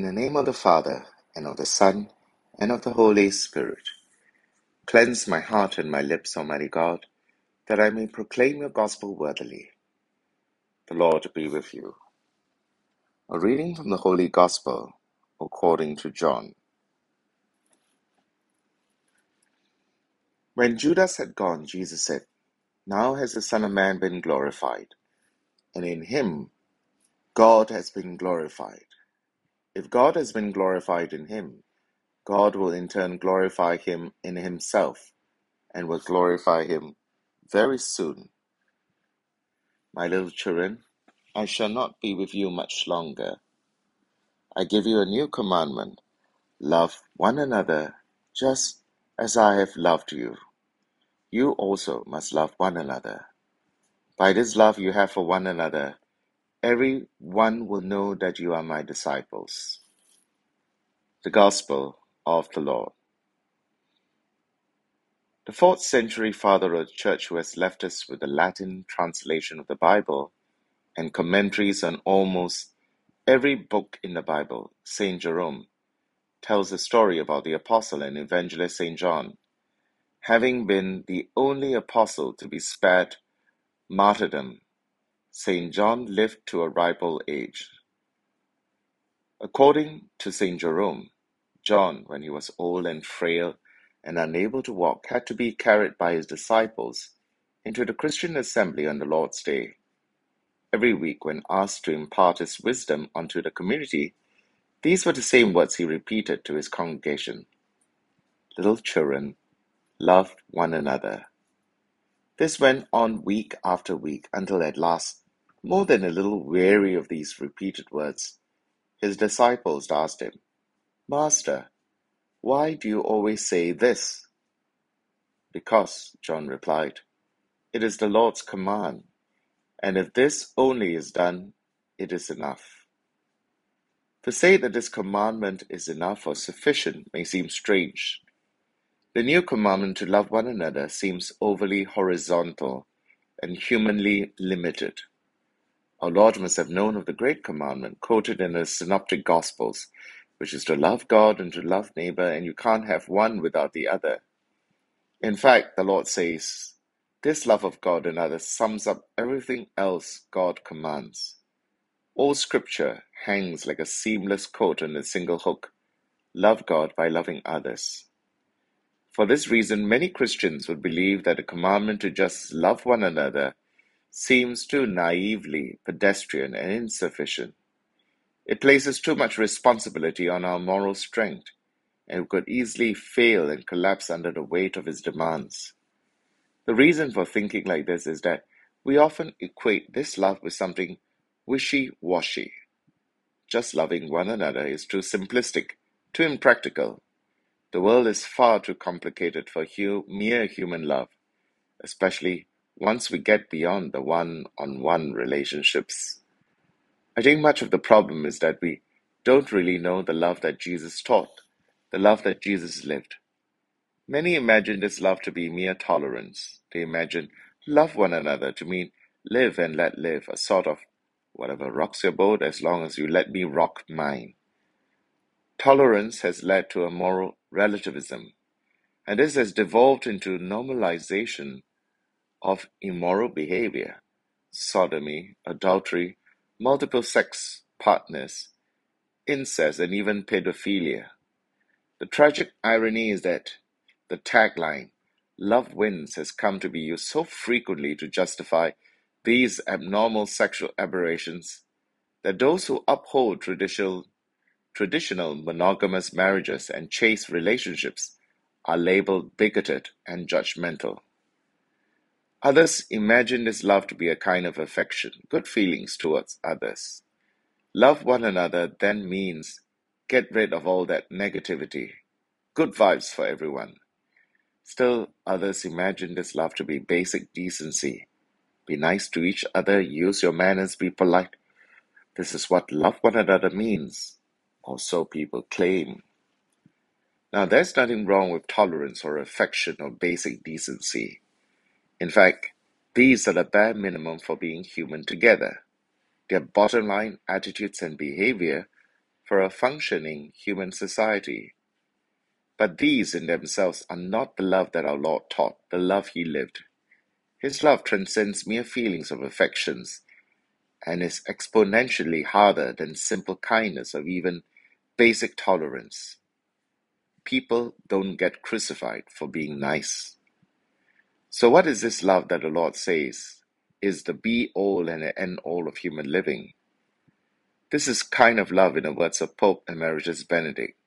In the name of the Father, and of the Son, and of the Holy Spirit. Cleanse my heart and my lips, Almighty God, that I may proclaim your gospel worthily. The Lord be with you. A reading from the Holy Gospel according to John. When Judas had gone, Jesus said, Now has the Son of Man been glorified, and in him God has been glorified. If God has been glorified in him, God will in turn glorify him in himself and will glorify him very soon. My little children, I shall not be with you much longer. I give you a new commandment love one another just as I have loved you. You also must love one another. By this love you have for one another, every one will know that you are my disciples. The Gospel of the Lord. The fourth century father of the church who has left us with the Latin translation of the Bible and commentaries on almost every book in the Bible, Saint Jerome, tells the story about the apostle and evangelist Saint John. Having been the only apostle to be spared martyrdom, Saint John lived to a ripe old age. According to Saint Jerome, John, when he was old and frail and unable to walk, had to be carried by his disciples into the Christian assembly on the Lord's Day. Every week, when asked to impart his wisdom unto the community, these were the same words he repeated to his congregation Little children, love one another. This went on week after week until at last, more than a little weary of these repeated words, his disciples asked him, Master, why do you always say this? Because, John replied, it is the Lord's command, and if this only is done, it is enough. To say that this commandment is enough or sufficient may seem strange. The new commandment to love one another seems overly horizontal and humanly limited. Our Lord must have known of the great commandment quoted in the Synoptic Gospels, which is to love God and to love neighbor, and you can't have one without the other. In fact, the Lord says, this love of God and others sums up everything else God commands. All scripture hangs like a seamless coat on a single hook. Love God by loving others. For this reason, many Christians would believe that the commandment to just love one another seems too naively pedestrian and insufficient. It places too much responsibility on our moral strength and could easily fail and collapse under the weight of its demands. The reason for thinking like this is that we often equate this love with something wishy washy. Just loving one another is too simplistic, too impractical. The world is far too complicated for mere human love, especially once we get beyond the one on one relationships. I think much of the problem is that we don't really know the love that Jesus taught, the love that Jesus lived. Many imagine this love to be mere tolerance. They imagine love one another to mean live and let live, a sort of whatever rocks your boat as long as you let me rock mine. Tolerance has led to a moral relativism, and this has devolved into normalization of immoral behavior, sodomy, adultery, multiple sex partners, incest, and even pedophilia. The tragic irony is that the tagline, Love Wins, has come to be used so frequently to justify these abnormal sexual aberrations that those who uphold traditional, traditional monogamous marriages and chaste relationships are labeled bigoted and judgmental. Others imagine this love to be a kind of affection, good feelings towards others. Love one another then means get rid of all that negativity, good vibes for everyone. Still, others imagine this love to be basic decency. Be nice to each other, use your manners, be polite. This is what love one another means, or so people claim. Now, there's nothing wrong with tolerance or affection or basic decency. In fact, these are the bare minimum for being human together. Their bottom line attitudes and behavior for a functioning human society. But these in themselves are not the love that our Lord taught, the love he lived. His love transcends mere feelings of affections and is exponentially harder than simple kindness or even basic tolerance. People don't get crucified for being nice. So, what is this love that the Lord says is the be all and end all of human living? This is kind of love, in the words of Pope Emeritus Benedict,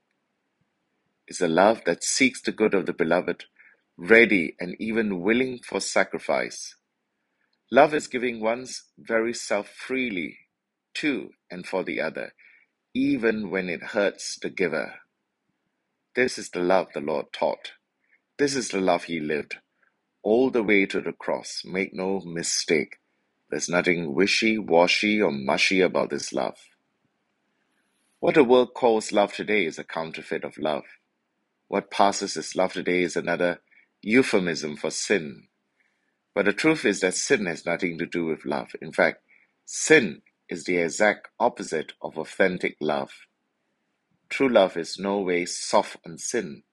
is a love that seeks the good of the beloved, ready and even willing for sacrifice. Love is giving one's very self freely to and for the other, even when it hurts the giver. This is the love the Lord taught. This is the love He lived, all the way to the cross. Make no mistake, there's nothing wishy washy or mushy about this love. What the world calls love today is a counterfeit of love. What passes as love today is another euphemism for sin. But the truth is that sin has nothing to do with love. In fact, sin is the exact opposite of authentic love. True love is no way soft on sin,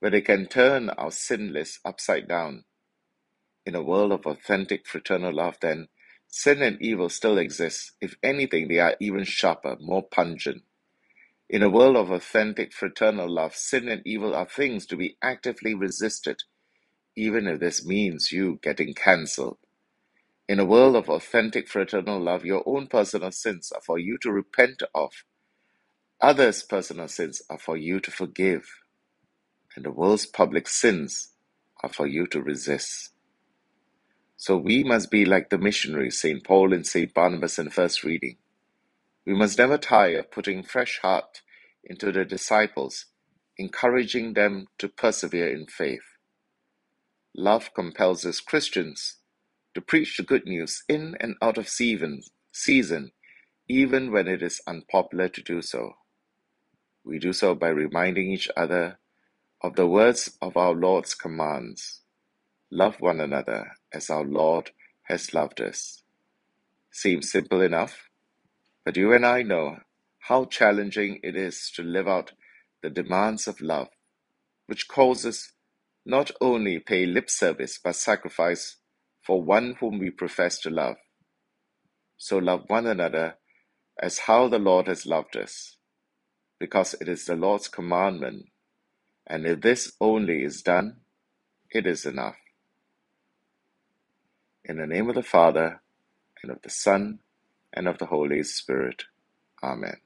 but it can turn our sin list upside down. In a world of authentic fraternal love, then, sin and evil still exist. If anything, they are even sharper, more pungent. In a world of authentic fraternal love, sin and evil are things to be actively resisted, even if this means you getting cancelled. In a world of authentic fraternal love, your own personal sins are for you to repent of Others' personal sins are for you to forgive, and the world's public sins are for you to resist. So we must be like the missionaries, St. Paul and St. Barnabas in first reading. We must never tire of putting fresh heart into the disciples, encouraging them to persevere in faith. Love compels us Christians to preach the good news in and out of season, even when it is unpopular to do so. We do so by reminding each other of the words of our Lord's commands. Love one another as our Lord has loved us. Seems simple enough, but you and I know how challenging it is to live out the demands of love, which calls us not only pay lip service but sacrifice for one whom we profess to love. So love one another as how the Lord has loved us because it is the Lord's commandment, and if this only is done, it is enough. In the name of the Father, and of the Son, and of the Holy Spirit. Amen.